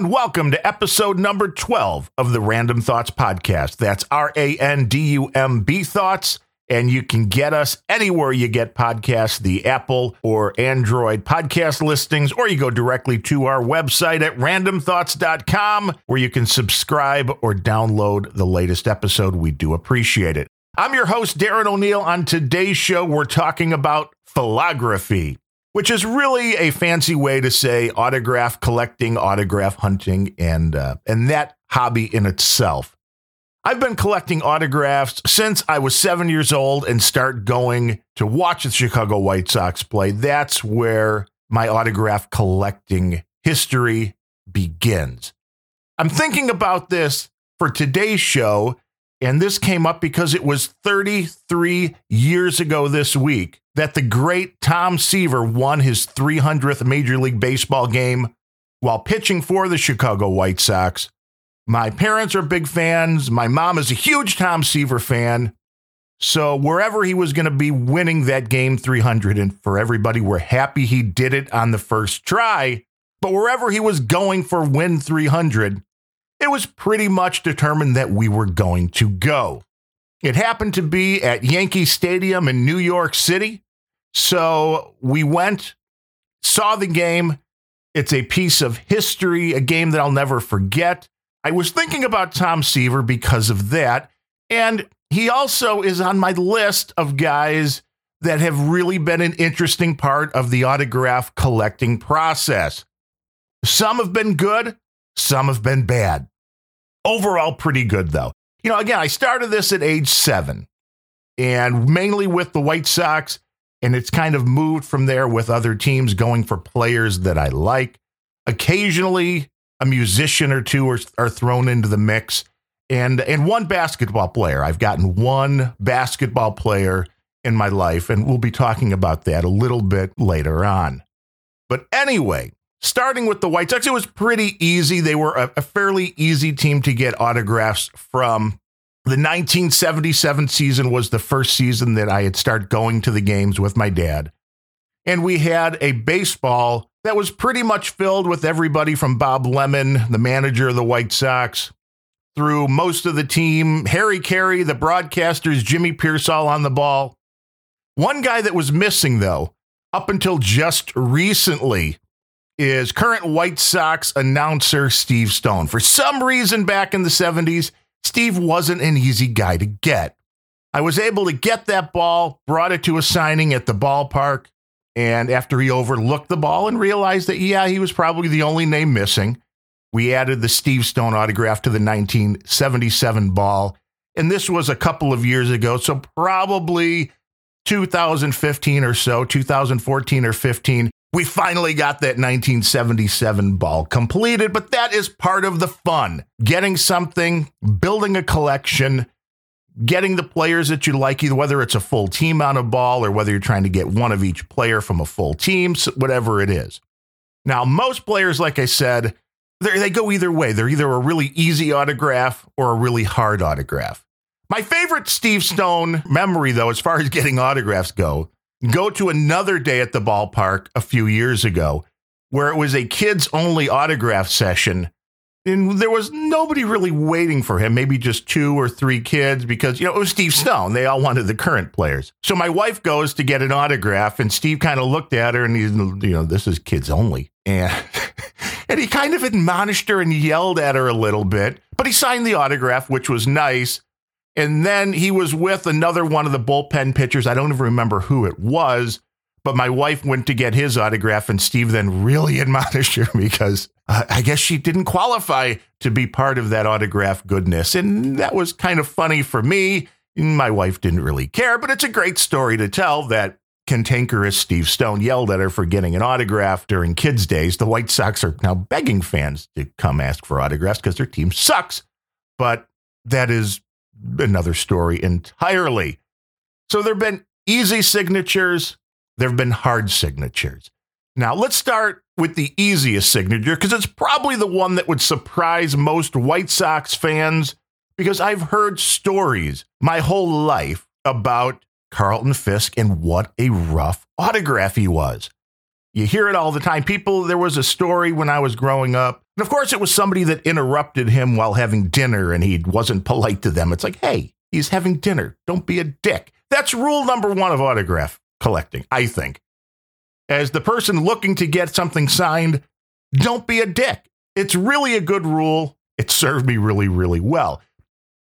And welcome to episode number 12 of the Randumb Thoughts Podcast. That's R A N D U M B Thoughts. And you can get us anywhere you get podcasts, the Apple or Android podcast listings, or you go directly to our website at randumbthoughts.com where you can subscribe or download the latest episode. We do appreciate it. I'm your host, Darren O'Neill. On today's show, we're talking about philography which is really a fancy way to say autograph collecting, autograph hunting, and uh, and that hobby in itself. I've been collecting autographs since I was seven years old and start going to watch the Chicago White Sox play. That's where my autograph collecting history begins. I'm thinking about this for today's show, and this came up because it was 33 years ago this week that the great Tom Seaver won his 300th Major League Baseball game while pitching for the Chicago White Sox. My parents are big fans. My mom is a huge Tom Seaver fan. So wherever he was going to be winning that game 300, and for everybody, we're happy he did it on the first try. But wherever he was going for win 300, it was pretty much determined that we were going to go. It happened to be at Yankee Stadium in New York City. So we went, saw the game. It's a piece of history, a game that I'll never forget. I was thinking about Tom Seaver because of that. And he also is on my list of guys that have really been an interesting part of the autograph collecting process. Some have been good, some have been bad. Overall, pretty good, though you know, again, I started this at age seven and mainly with the White Sox. And it's kind of moved from there with other teams going for players that I like. Occasionally, a musician or two are, are thrown into the mix. And, and one basketball player. I've gotten one basketball player in my life, and we'll be talking about that a little bit later on. But anyway, starting with the White Sox, it was pretty easy. They were a, a, fairly easy team to get autographs from. The 1977 season was the first season that I had started going to the games with my dad. And we had a baseball that was pretty much filled with everybody from Bob Lemon, the manager of the White Sox, through most of the team, Harry Caray, the broadcasters, Jimmy Piersall on the ball. One guy that was missing, though, up until just recently, is current White Sox announcer Steve Stone. For some reason, back in the 70s, Steve wasn't an easy guy to get. I was able to get that ball, brought it to a signing at the ballpark, and after he overlooked the ball and realized that, yeah, he was probably the only name missing, we added the Steve Stone autograph to the 1977 ball. And this was a couple of years ago, so probably 2015 or so, 2014 or 15. We finally got that 1977 ball completed, but that is part of the fun. Getting something, building a collection, getting the players that you like, either whether it's a full team on a ball or whether you're trying to get one of each player from a full team, whatever it is. Now, most players, like I said, they go either way. They're either a really easy autograph or a really hard autograph. My favorite Steve Stone memory, though, as far as getting autographs go, go to another day at the ballpark a few years ago where it was a kids only autograph session. And there was nobody really waiting for him, maybe just two or three kids, because, you know, it was Steve Stone. They all wanted the current players. So my wife goes to get an autograph, and Steve kind of looked at her and he's, you know, this is kids only. And, and he kind of admonished her and yelled at her a little bit, but he signed the autograph, which was nice. And then he was with another one of the bullpen pitchers. I don't even remember who it was, but my wife went to get his autograph, and Steve then really admonished her because uh, I guess she didn't qualify to be part of that autograph goodness. And that was kind of funny for me. My wife didn't really care, but it's a great story to tell that cantankerous Steve Stone yelled at her for getting an autograph during kids' days. The White Sox are now begging fans to come ask for autographs because their team sucks. But that is another story entirely. So there have been easy signatures, there have been hard signatures. Now, let's start with the easiest signature because it's probably the one that would surprise most White Sox fans because I've heard stories my whole life about Carlton Fisk and what a rough autograph he was. You hear it all the time. People, there was a story when I was growing up. And of course, it was somebody that interrupted him while having dinner and he wasn't polite to them. It's like, hey, he's having dinner. Don't be a dick. That's rule number one of autograph collecting, I think. As the person looking to get something signed, don't be a dick. It's really a good rule. It served me really, really well.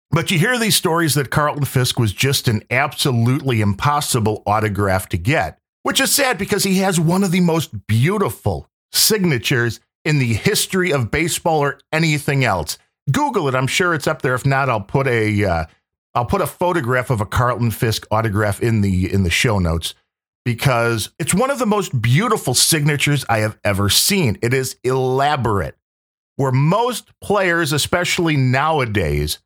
But you hear these stories that Carlton Fisk was just an absolutely impossible autograph to get, which is sad because he has one of the most beautiful signatures in the history of baseball or anything else. Google it. I'm sure it's up there. If not, I'll put a will uh, put a photograph of a Carlton Fisk autograph in the in the show notes because it's one of the most beautiful signatures I have ever seen. It is elaborate. Where most players, especially nowadays,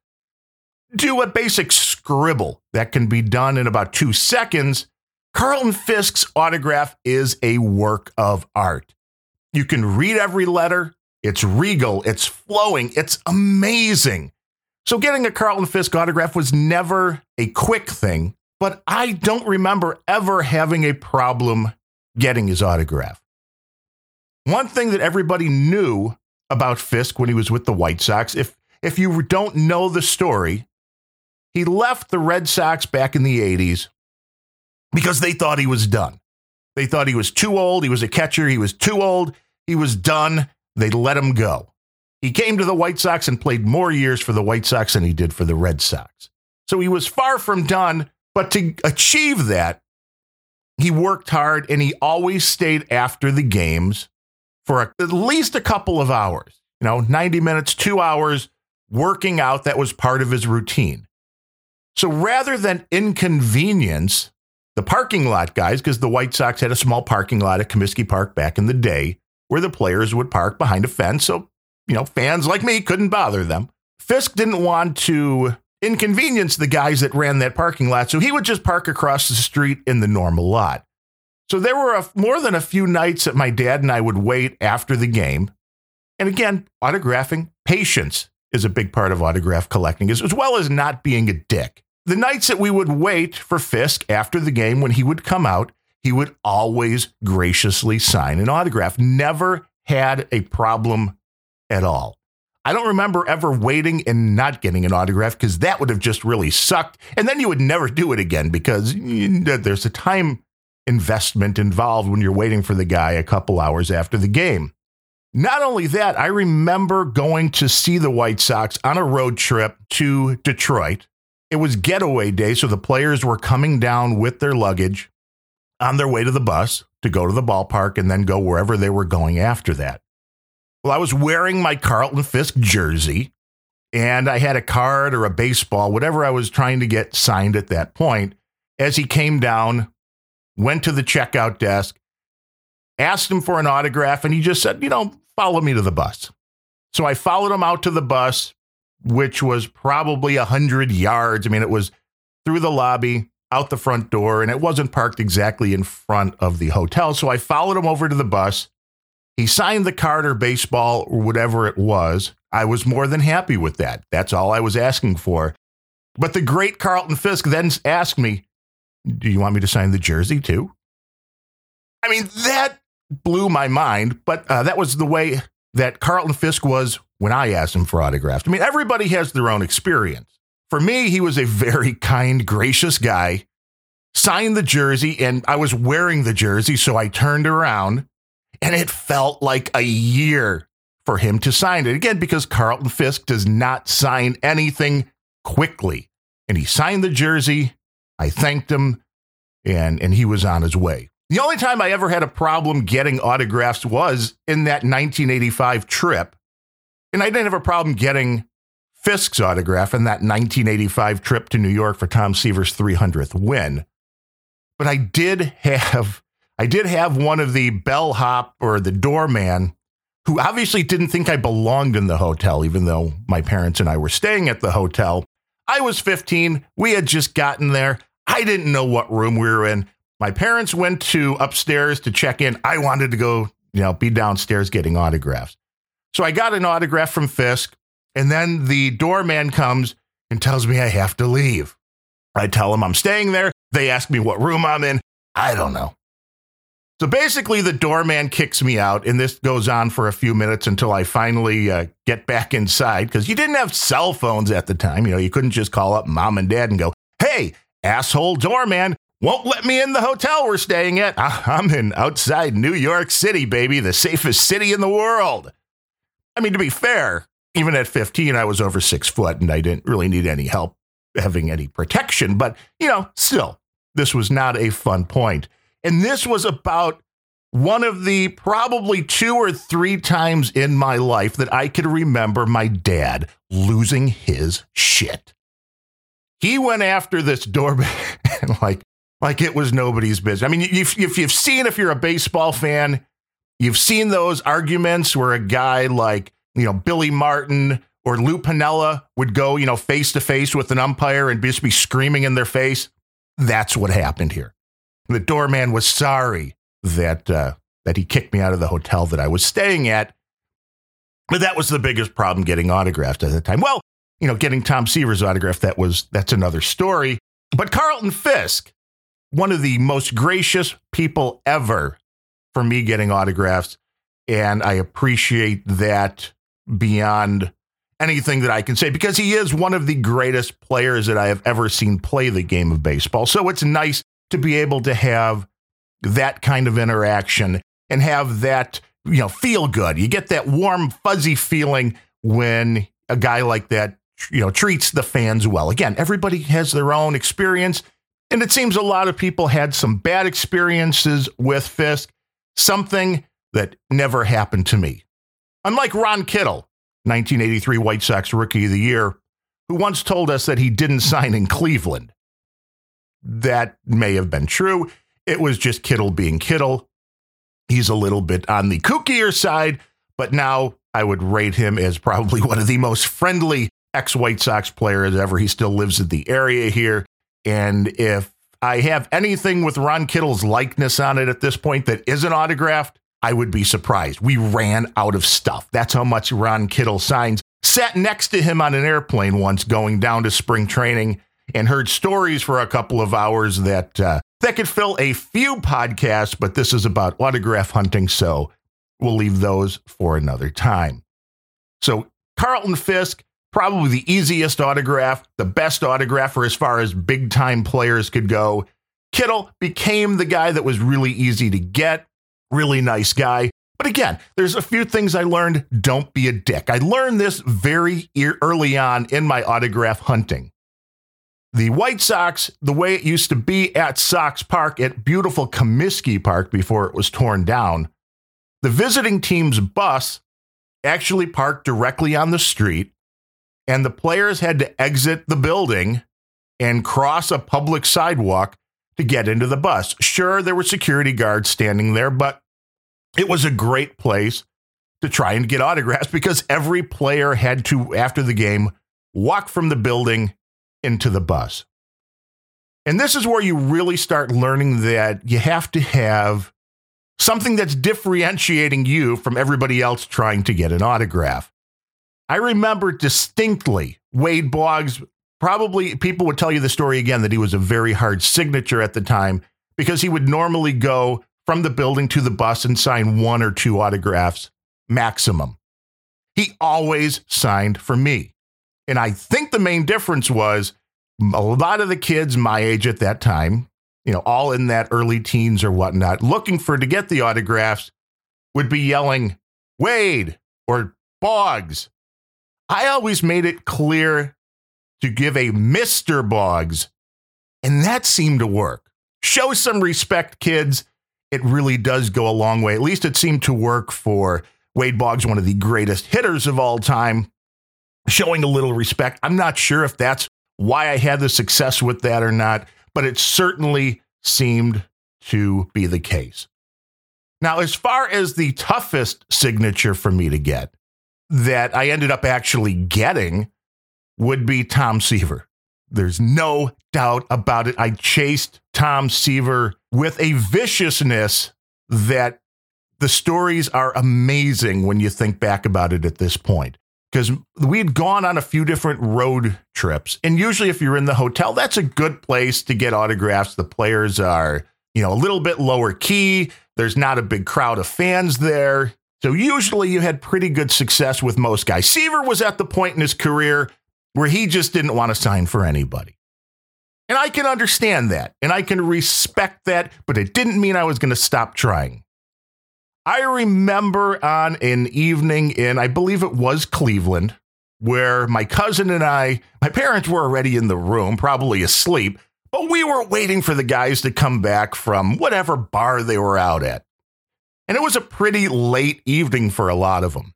do a basic scribble that can be done in about two seconds, Carlton Fisk's autograph is a work of art. You can read every letter. It's regal. It's flowing. It's amazing. So getting a Carlton Fisk autograph was never a quick thing, but I don't remember ever having a problem getting his autograph. One thing that everybody knew about Fisk when he was with the White Sox, if if you don't know the story, he left the Red Sox back in the 80s because they thought he was done. They thought he was too old. He was a catcher. He was too old. He was done. They let him go. He came to the White Sox and played more years for the White Sox than he did for the Red Sox. So he was far from done. But to achieve that, he worked hard and he always stayed after the games for a, at least a couple of hours. You know, 90 minutes, two hours working out. That was part of his routine. So rather than inconvenience the parking lot guys, because the White Sox had a small parking lot at Comiskey Park back in the day where the players would park behind a fence. So, you know, fans like me couldn't bother them. Fisk didn't want to inconvenience the guys that ran that parking lot. So he would just park across the street in the normal lot. So there were a, more than a few nights that my dad and I would wait after the game. And again, autographing, patience is a big part of autograph collecting, as, as well as not being a dick. The nights that we would wait for Fisk after the game when he would come out, he would always graciously sign an autograph. Never had a problem at all. I don't remember ever waiting and not getting an autograph because that would have just really sucked. And then you would never do it again because there's a time investment involved when you're waiting for the guy a couple hours after the game. Not only that, I remember going to see the White Sox on a road trip to Detroit. It was getaway day, so the players were coming down with their luggage on their way to the bus to go to the ballpark and then go wherever they were going after that. Well, I was wearing my Carlton Fisk jersey and I had a card or a baseball, whatever I was trying to get signed at that point. As he came down, went to the checkout desk, asked him for an autograph, and he just said, you know, follow me to the bus. So I followed him out to the bus, which was probably a 100 yards. I mean, it was through the lobby, out the front door, and it wasn't parked exactly in front of the hotel. So I followed him over to the bus. He signed the card or baseball or whatever it was. I was more than happy with that. That's all I was asking for. But the great Carlton Fisk then asked me, Do you want me to sign the jersey too? I mean, that blew my mind, but uh, that was the way that Carlton Fisk was when I asked him for autographs. I mean, everybody has their own experience. For me, he was a very kind, gracious guy. Signed the jersey, and I was wearing the jersey, so I turned around, and it felt like a year for him to sign it. Again, because Carlton Fisk does not sign anything quickly. And he signed the jersey. I thanked him, and, and he was on his way. The only time I ever had a problem getting autographs was in that 1985 trip. And I didn't have a problem getting Fisk's autograph in that 1985 trip to New York for Tom Seaver's 300th win. But I did have I did have one of the bellhop or the doorman who obviously didn't think I belonged in the hotel, even though my parents and I were staying at the hotel. I was 15. We had just gotten there. I didn't know what room we were in. My parents went to upstairs to check in. I wanted to go, you know, be downstairs getting autographs. So I got an autograph from Fisk, and then the doorman comes and tells me I have to leave. I tell him I'm staying there. They ask me what room I'm in. I don't know. So basically, the doorman kicks me out, and this goes on for a few minutes until I finally uh, get back inside because you didn't have cell phones at the time. You know, you couldn't just call up mom and dad and go, hey, asshole doorman, won't let me in the hotel we're staying at. I'm in outside New York City, baby, the safest city in the world. I mean, to be fair, even at 15, I was over six foot and I didn't really need any help having any protection. But, you know, still, this was not a fun point. And this was about one of the probably two or three times in my life that I could remember my dad losing his shit. He went after this doorbell like like it was nobody's business. I mean, if, if you've seen, if you're a baseball fan, you've seen those arguments where a guy like, you know, Billy Martin or Lou Piniella would go, you know, face to face with an umpire and just be screaming in their face. That's what happened here. The doorman was sorry that uh, that he kicked me out of the hotel that I was staying at. But that was the biggest problem getting autographed at the time. Well, you know, getting Tom Seaver's autograph, that was that's another story. But Carlton Fisk, one of the most gracious people ever for me getting autographs. And I appreciate that beyond anything that I can say because he is one of the greatest players that I have ever seen play the game of baseball. So it's nice to be able to have that kind of interaction and have that, you know, feel good. You get that warm, fuzzy feeling when a guy like that, you know, treats the fans well. Again, everybody has their own experience. And it seems a lot of people had some bad experiences with Fisk, something that never happened to me. Unlike Ron Kittle, 1983 White Sox Rookie of the Year, who once told us that he didn't sign in Cleveland. That may have been true. It was just Kittle being Kittle. He's a little bit on the kookier side, but now I would rate him as probably one of the most friendly ex White Sox players ever. He still lives in the area here. And if I have anything with Ron Kittle's likeness on it at this point that isn't autographed, I would be surprised. We ran out of stuff. That's how much Ron Kittle signs. Sat next to him on an airplane once going down to spring training and heard stories for a couple of hours that uh, that could fill a few podcasts, but this is about autograph hunting, so we'll leave those for another time. So Carlton Fisk, probably the easiest autograph, the best autographer as far as big time players could go. Kittle became the guy that was really easy to get really nice guy. But again, there's a few things I learned. Don't be a dick. I learned this very early on in my autograph hunting. The White Sox, the way it used to be at Sox Park at beautiful Comiskey Park before it was torn down, the visiting team's bus actually parked directly on the street, and the players had to exit the building and cross a public sidewalk to get into the bus. Sure, there were security guards standing there, but it was a great place to try and get autographs because every player had to, after the game, walk from the building into the bus. And this is where you really start learning that you have to have something that's differentiating you from everybody else trying to get an autograph. I remember distinctly Wade Boggs probably people would tell you the story again that he was a very hard signature at the time because he would normally go from the building to the bus and sign one or two autographs maximum. He always signed for me. And I think the main difference was a lot of the kids my age at that time, you know, all in that early teens or whatnot, looking for to get the autographs would be yelling, Wade or Boggs. I always made it clear to give a Mr. Boggs. And that seemed to work. Show some respect, kids. It really does go a long way. At least it seemed to work for Wade Boggs, one of the greatest hitters of all time. Showing a little respect. I'm not sure if that's why I had the success with that or not, but it certainly seemed to be the case. Now, as far as the toughest signature for me to get that I ended up actually getting would be Tom Seaver. There's no doubt about it. I chased Tom Seaver with a viciousness that the stories are amazing when you think back about it at this point. Because we had gone on a few different road trips. And usually, if you're in the hotel, that's a good place to get autographs. The players are, you know, a little bit lower key. There's not a big crowd of fans there. So usually you had pretty good success with most guys. Seaver was at the point in his career where he just didn't want to sign for anybody. And I can understand that and I can respect that, but it didn't mean I was going to stop trying. I remember on an evening in, I believe it was Cleveland, where my cousin and I, my parents were already in the room, probably asleep, but we were waiting for the guys to come back from whatever bar they were out at. And it was a pretty late evening for a lot of them.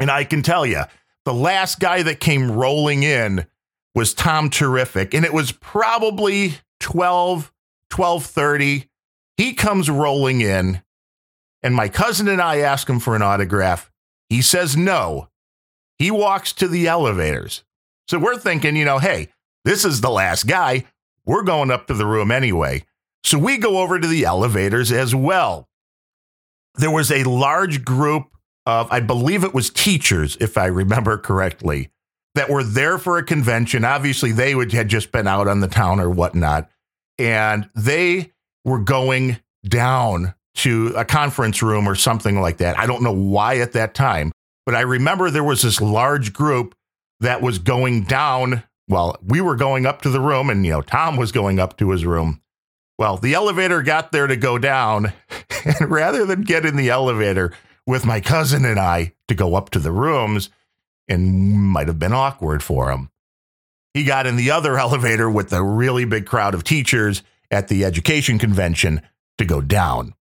And I can tell you, the last guy that came rolling in was Tom Terrific. And it was probably 12, 1230. He comes rolling in. And my cousin and I ask him for an autograph. He says no. He walks to the elevators. So we're thinking, you know, hey, this is the last guy. We're going up to the room anyway. So we go over to the elevators as well there was a large group of, I believe it was teachers, if I remember correctly, that were there for a convention. Obviously, they would had just been out on the town or whatnot, and they were going down to a conference room or something like that. I don't know why at that time, but I remember there was this large group that was going down. Well, we were going up to the room, and you know, Tom was going up to his room. Well, the elevator got there to go down, and rather than get in the elevator with my cousin and I to go up to the rooms, and might have been awkward for him, he got in the other elevator with the really big crowd of teachers at the education convention to go down.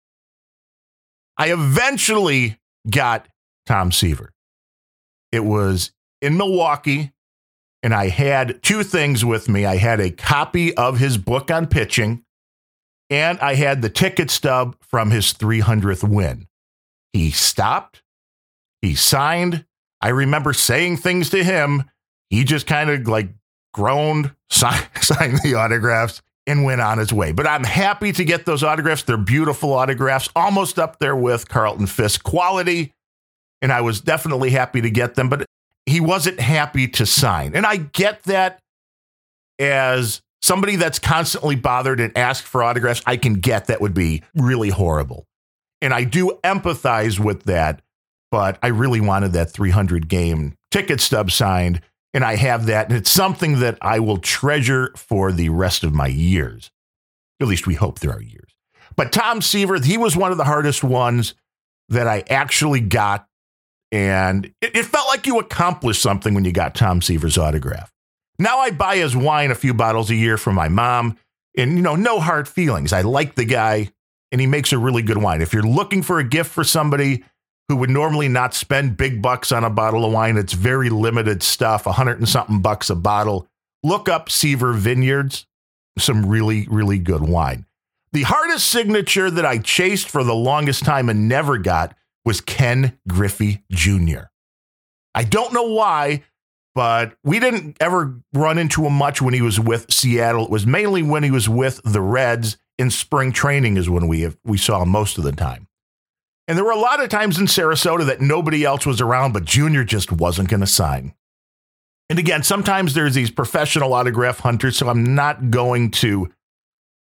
I eventually got Tom Seaver. It was in Milwaukee, and I had two things with me. I had a copy of his book on pitching and I had the ticket stub from his 300th win. He stopped, he signed. I remember saying things to him. He just kind of like groaned, signed, the autographs, and went on his way. But I'm happy to get those autographs. They're beautiful autographs, almost up there with Carlton Fisk quality. And I was definitely happy to get them, but he wasn't happy to sign. And I get that as somebody that's constantly bothered and asked for autographs, I can get that would be really horrible. And I do empathize with that, but I really wanted that 300 game ticket stub signed. And I have that. And it's something that I will treasure for the rest of my years. At least we hope there are years. But Tom Seaver, he was one of the hardest ones that I actually got. And it, felt like you accomplished something when you got Tom Seaver's autograph. Now I buy his wine a few bottles a year for my mom, and you know, no hard feelings. I like the guy, and he makes a really good wine. If you're looking for a gift for somebody who would normally not spend big bucks on a bottle of wine, it's very limited stuff, a hundred and something bucks a bottle. Look up Seaver Vineyards, some really, really good wine. The hardest signature that I chased for the longest time and never got was Ken Griffey Jr. I don't know why, but we didn't ever run into him much when he was with Seattle. It was mainly when he was with the Reds in spring training is when we have, we saw him most of the time. And there were a lot of times in Sarasota that nobody else was around, but Junior just wasn't going to sign. And again, sometimes there's these professional autograph hunters, so I'm not going to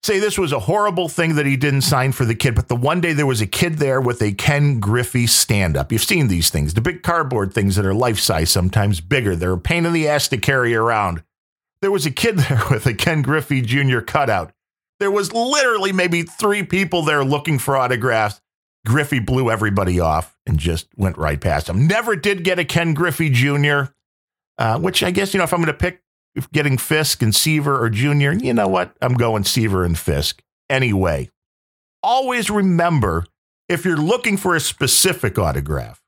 say this was a horrible thing that he didn't sign for the kid, but the one day there was a kid there with a Ken Griffey stand up. You've seen these things, the big cardboard things that are life size, sometimes bigger. They're a pain in the ass to carry around. There was a kid there with a Ken Griffey Jr. cutout. There was literally maybe three people there looking for autographs. Griffey blew everybody off and just went right past him. Never did get a Ken Griffey Jr., uh, which I guess, you know, if I'm going to pick getting Fisk and Seaver or Junior, you know what? I'm going Seaver and Fisk anyway. Always remember if you're looking for a specific autograph,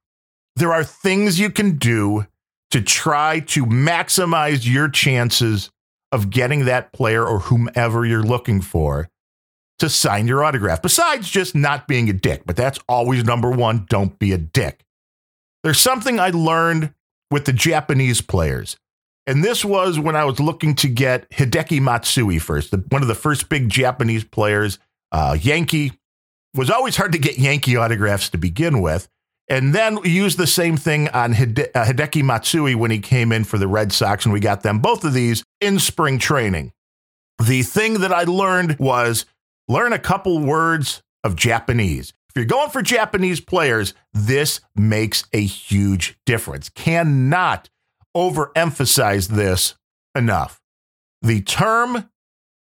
there are things you can do to try to maximize your chances of getting that player or whomever you're looking for to sign your autograph, besides just not being a dick. But that's always number one don't be a dick. There's something I learned with the Japanese players. And this was when I was looking to get Hideki Matsui first, the, one of the first big Japanese players. Uh, Yankee was always hard to get Yankee autographs to begin with. And then we used the same thing on Hide- uh, Hideki Matsui when he came in for the Red Sox, and we got them both of these in spring training. The thing that I learned was learn a couple words of Japanese. If you're going for Japanese players, this makes a huge difference. Cannot overemphasize this enough. The term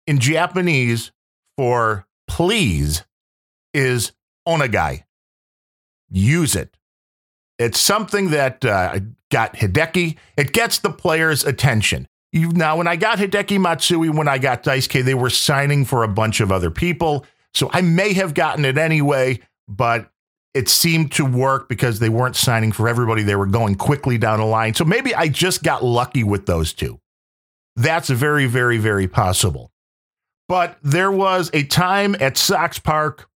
in Japanese for please is onegai. Use it. It's something that uh, got Hideki. It gets the player's attention. You, now, when I got Hideki Matsui, when I got Daisuke, they were signing for a bunch of other people. So I may have gotten it anyway, but it seemed to work because they weren't signing for everybody. They were going quickly down the line. So maybe I just got lucky with those two. That's very, very, very possible. But there was a time at Sox Park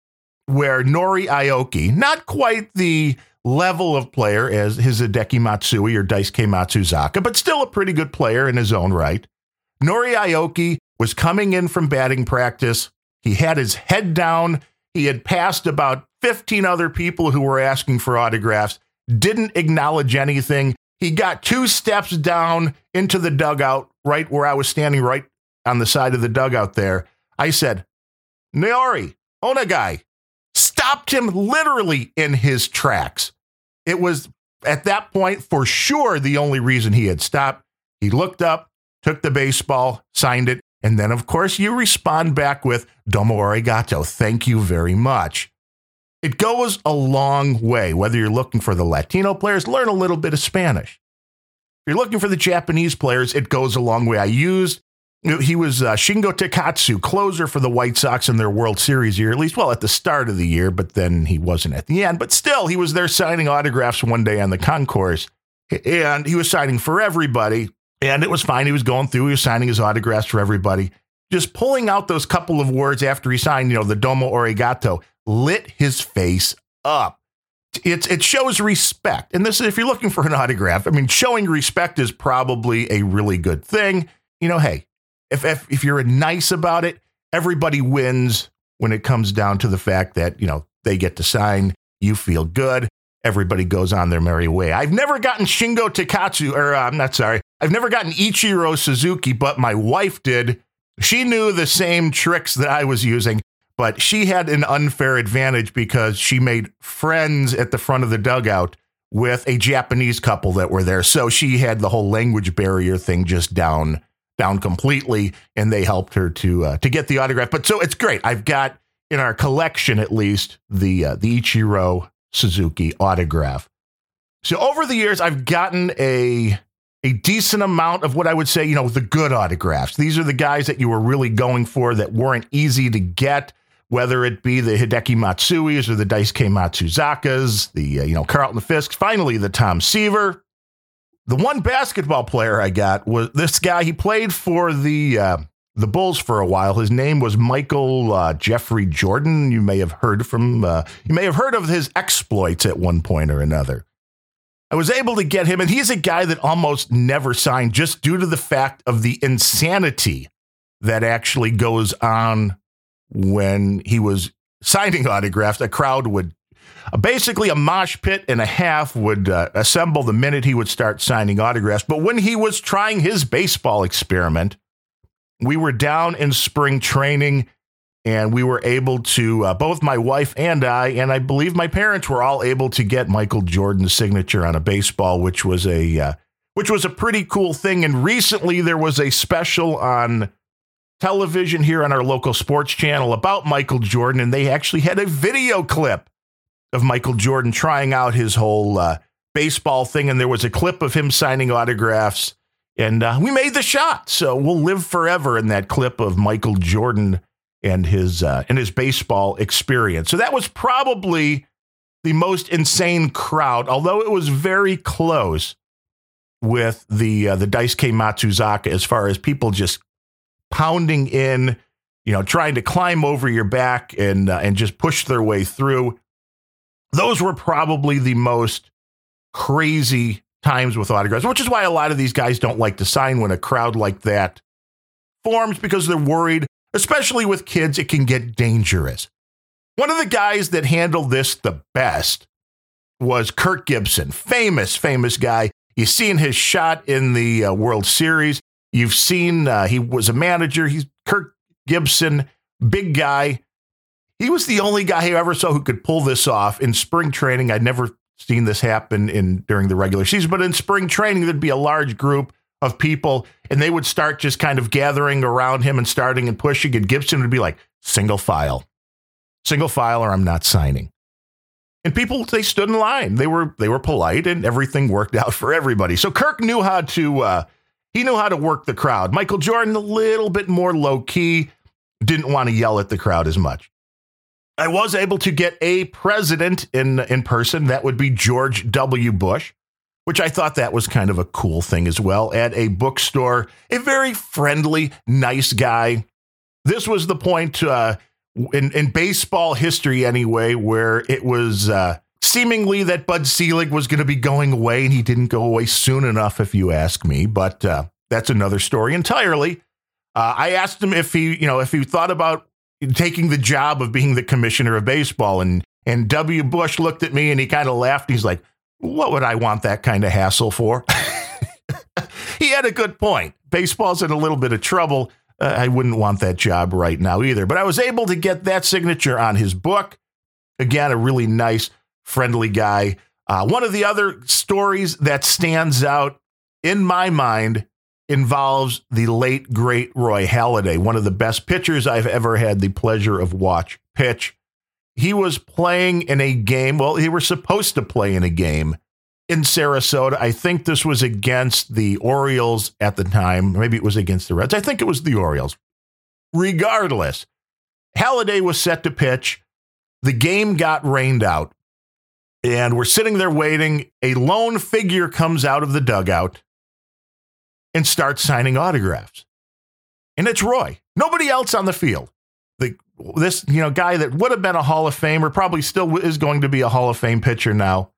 where Nori Aoki, not quite the level of player as his Hideki Matsui or Daisuke Matsuzaka, but still a pretty good player in his own right. Nori Aoki was coming in from batting practice. He had his head down. He had passed about 15 other people who were asking for autographs, didn't acknowledge anything. He got two steps down into the dugout, right where I was standing, right on the side of the dugout there. I said, Naori, Onegai, stopped him literally in his tracks. It was at that point for sure the only reason he had stopped. He looked up, took the baseball, signed it, and then, of course, you respond back with Domo arigato. Thank you very much. It goes a long way, whether you're looking for the Latino players, learn a little bit of Spanish. If you're looking for the Japanese players, it goes a long way. I used he was uh, Shingo Takatsu, closer for the White Sox in their World Series year, at least, well, at the start of the year, but then he wasn't at the end. But still, he was there signing autographs one day on the concourse, and he was signing for everybody. And it was fine. He was going through, he was signing his autographs for everybody. Just pulling out those couple of words after he signed, you know, the Domo Arigato lit his face up. It's, it shows respect. And this is if you're looking for an autograph, I mean, showing respect is probably a really good thing. You know, hey, if, if if you're nice about it, everybody wins when it comes down to the fact that, you know, they get to sign, you feel good, everybody goes on their merry way. I've never gotten Shingo Takatsu, or uh, I'm not sorry, I've never gotten Ichiro Suzuki, but my wife did. She knew the same tricks that I was using, but she had an unfair advantage because she made friends at the front of the dugout with a Japanese couple that were there. So she had the whole language barrier thing just down down completely, and they helped her to uh, to get the autograph. But so it's great. I've got in our collection at least the uh, the Ichiro Suzuki autograph. So over the years, I've gotten a a decent amount of what I would say, you know, the good autographs. These are the guys that you were really going for that weren't easy to get, whether it be the Hideki Matsuis or the Daisuke Matsuzakas, the, uh, you know, Carlton Fisks, finally the Tom Seaver. The one basketball player I got was this guy. He played for the uh, the Bulls for a while. His name was Michael uh, Jeffrey Jordan. You may have heard from. Uh, you may have heard of his exploits at one point or another. I was able to get him, and he's a guy that almost never signed just due to the fact of the insanity that actually goes on when he was signing autographs. A crowd would basically a mosh pit and a half would uh, assemble the minute he would start signing autographs. But when he was trying his baseball experiment, we were down in spring training and we were able to uh, both my wife and I and I believe my parents were all able to get Michael Jordan's signature on a baseball which was a uh, which was a pretty cool thing and recently there was a special on television here on our local sports channel about Michael Jordan and they actually had a video clip of Michael Jordan trying out his whole uh, baseball thing and there was a clip of him signing autographs and uh, we made the shot so we'll live forever in that clip of Michael Jordan and his uh, and his baseball experience. So that was probably the most insane crowd, although it was very close with the uh, the Daisuke Matsuzaka as far as people just pounding in, you know, trying to climb over your back and uh, and just push their way through. Those were probably the most crazy times with autographs, which is why a lot of these guys don't like to sign when a crowd like that forms because they're worried especially with kids, it can get dangerous. One of the guys that handled this the best was Kirk Gibson, famous, famous guy. You've seen his shot in the uh, World Series. You've seen uh, he was a manager. He's Kirk Gibson, big guy. he was the only guy I ever saw who could pull this off in spring training. I'd never seen this happen in during the regular season, but in spring training, there'd be a large group of people and they would start just kind of gathering around him and starting and pushing. And Gibson would be like, single file, single file, or I'm not signing. And people they stood in line. They were they were polite, and everything worked out for everybody. So Kirk knew how to uh, he knew how to work the crowd. Michael Jordan a little bit more low key, didn't want to yell at the crowd as much. I was able to get a president in in person. That would be George W. Bush, which I thought that was kind of a cool thing as well. At a bookstore, a very friendly, nice guy. This was the point. Uh, in, in baseball history anyway, where it was uh, seemingly that Bud Selig was going to be going away, and he didn't go away soon enough, if you ask me. But uh, that's another story entirely. Uh, I asked him if he, you know, if he thought about taking the job of being the commissioner of baseball, and and W. Bush looked at me and he kind of laughed. He's like, "What would I want that kind of hassle for?" he had a good point. Baseball's in a little bit of trouble uh, I wouldn't want that job right now either. But I was able to get that signature on his book. Again, a really nice, friendly guy. Uh, one of the other stories that stands out in my mind involves the late, great Roy Halladay, one of the best pitchers I've ever had the pleasure of watch pitch. He was playing in a game. Well, he was supposed to play in a game in Sarasota. I think this was against the Orioles at the time. Maybe it was against the Reds. I think it was the Orioles. Regardless, Halladay was set to pitch. The game got rained out. And we're sitting there waiting. A lone figure comes out of the dugout and starts signing autographs. And it's Roy. Nobody else on the field. The, this you know guy that would have been a Hall of Famer, probably still is going to be a Hall of Fame pitcher now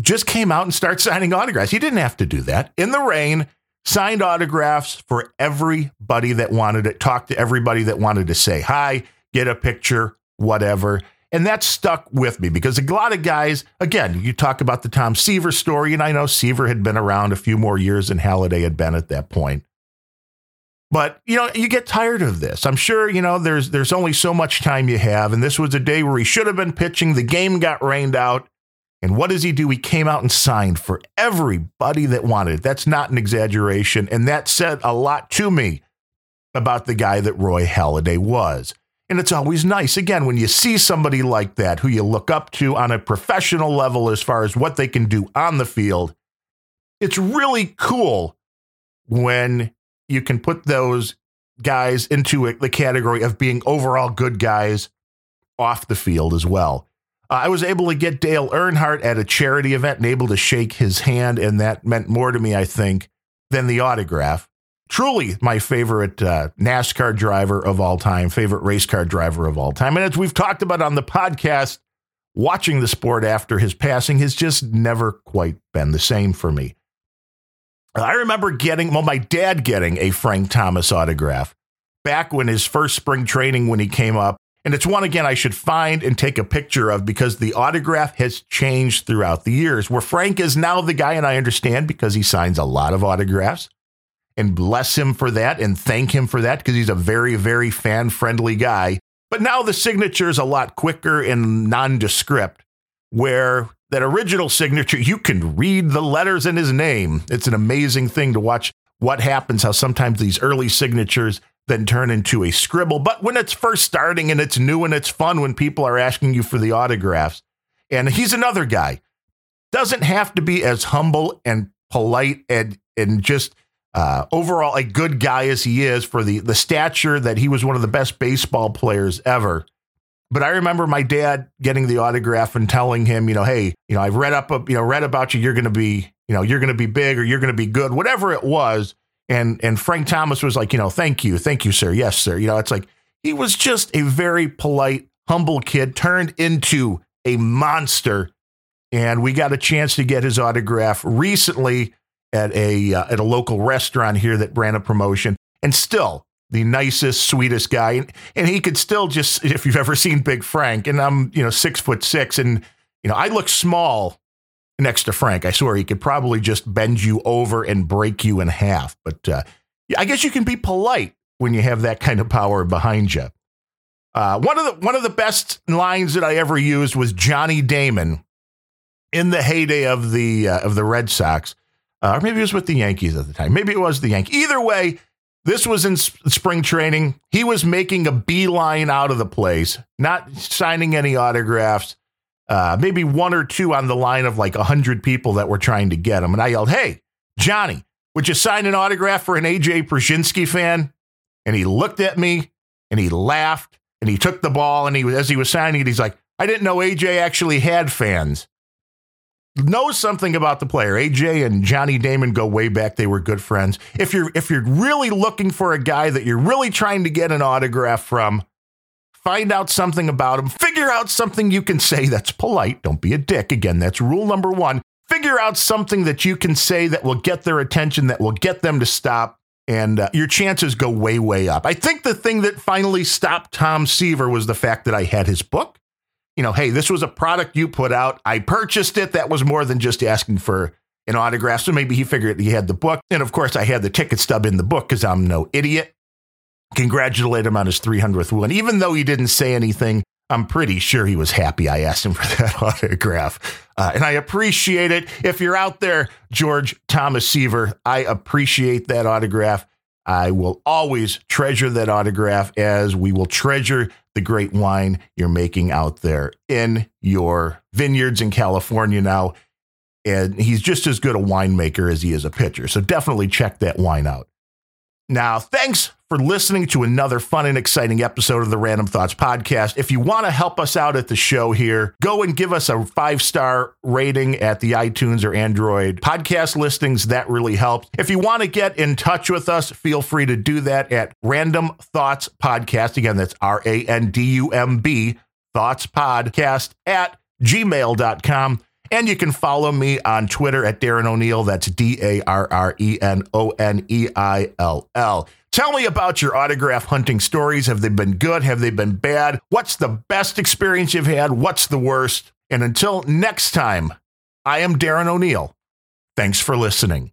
just came out and started signing autographs. He didn't have to do that. In the rain, signed autographs for everybody that wanted it, talked to everybody that wanted to say hi, get a picture, whatever. And that stuck with me because a lot of guys, again, you talk about the Tom Seaver story, and I know Seaver had been around a few more years than Halladay had been at that point. But you know, you get tired of this. I'm sure you know there's there's only so much time you have, and this was a day where he should have been pitching. The game got rained out. And what does he do? He came out and signed for everybody that wanted it. That's not an exaggeration. And that said a lot to me about the guy that Roy Halladay was. And it's always nice, again, when you see somebody like that who you look up to on a professional level as far as what they can do on the field. It's really cool when you can put those guys into the category of being overall good guys off the field as well. Uh, I was able to get Dale Earnhardt at a charity event and able to shake his hand, and that meant more to me, I think, than the autograph. Truly, my favorite uh, NASCAR driver of all time, favorite race car driver of all time. And as we've talked about on the podcast, watching the sport after his passing has just never quite been the same for me. I remember getting, well, my dad getting a Frank Thomas autograph back when his first spring training when he came up and it's one, again, I should find and take a picture of because the autograph has changed throughout the years. Where Frank is now the guy, and I understand because he signs a lot of autographs and bless him for that and thank him for that because he's a very, very fan friendly guy. But now the signature is a lot quicker and nondescript, where that original signature, you can read the letters in his name. It's an amazing thing to watch what happens, how sometimes these early signatures then turn into a scribble. But when it's first starting and it's new and it's fun when people are asking you for the autographs, and he's another guy, doesn't have to be as humble and polite and and just uh, overall a good guy as he is for the the stature that he was one of the best baseball players ever. But I remember my dad getting the autograph and telling him, you know, hey, you know, I've read up, you know, read about you. You're going to be, you know, you're going to be big or you're going to be good, whatever it was. And and Frank Thomas was like, you know, thank you, thank you, sir. Yes, sir. You know, it's like he was just a very polite, humble kid turned into a monster. And we got a chance to get his autograph recently at a uh, at a local restaurant here that ran a promotion. And still the nicest, sweetest guy. And, and he could still just, if you've ever seen Big Frank, and I'm, you know, six foot six, and you know, I look small next to Frank. I swear he could probably just bend you over and break you in half. But uh, I guess you can be polite when you have that kind of power behind you. Uh, one of the one of the best lines that I ever used was Johnny Damon in the heyday of the uh, of the Red Sox, uh, or maybe it was with the Yankees at the time. Maybe it was the Yankees. Either way, this was in spring training. He was making a beeline out of the place, not signing any autographs. Uh, maybe one or two on the line of like a hundred people that were trying to get him. And I yelled, "Hey, Johnny, would you sign an autograph for an AJ Pierzynski fan?" And he looked at me and he laughed and he took the ball and he as he was signing it, he's like, "I didn't know AJ actually had fans." Knows something about the player. AJ and Johnny Damon go way back. They were good friends. If you're if you're really looking for a guy that you're really trying to get an autograph from, find out something about him. Figure out something you can say that's polite. Don't be a dick. Again, that's rule number 1. Figure out something that you can say that will get their attention, that will get them to stop. And uh, your chances go way, way up. I think the thing that finally stopped Tom Seaver was the fact that I had his book you know, hey, this was a product you put out. I purchased it. That was more than just asking for an autograph. So maybe he figured he had the book. And of course, I had the ticket stub in the book because I'm no idiot. Congratulate him on his 300th win. Even though he didn't say anything, I'm pretty sure he was happy I asked him for that autograph. Uh, and I appreciate it. If you're out there, George Thomas Seaver, I appreciate that autograph. I will always treasure that autograph as we will treasure the great wine you're making out there in your vineyards in California now. And he's just as good a winemaker as he is a pitcher. So definitely check that wine out. Now, thanks for listening to another fun and exciting episode of the Randumb Thoughts Podcast. If you want to help us out at the show here, go and give us a five star rating at the iTunes or Android podcast listings. That really helps. If you want to get in touch with us, feel free to do that at Randumb Thoughts Podcast. Again, that's R A N D U M B Thoughts Podcast at gmail.com. And you can follow me on Twitter at Darren O'Neill. That's D A R R E N O N E I L L. Tell me about your autograph hunting stories. Have they been good? Have they been bad? What's the best experience you've had? What's the worst? And until next time, I am Darren O'Neill. Thanks for listening.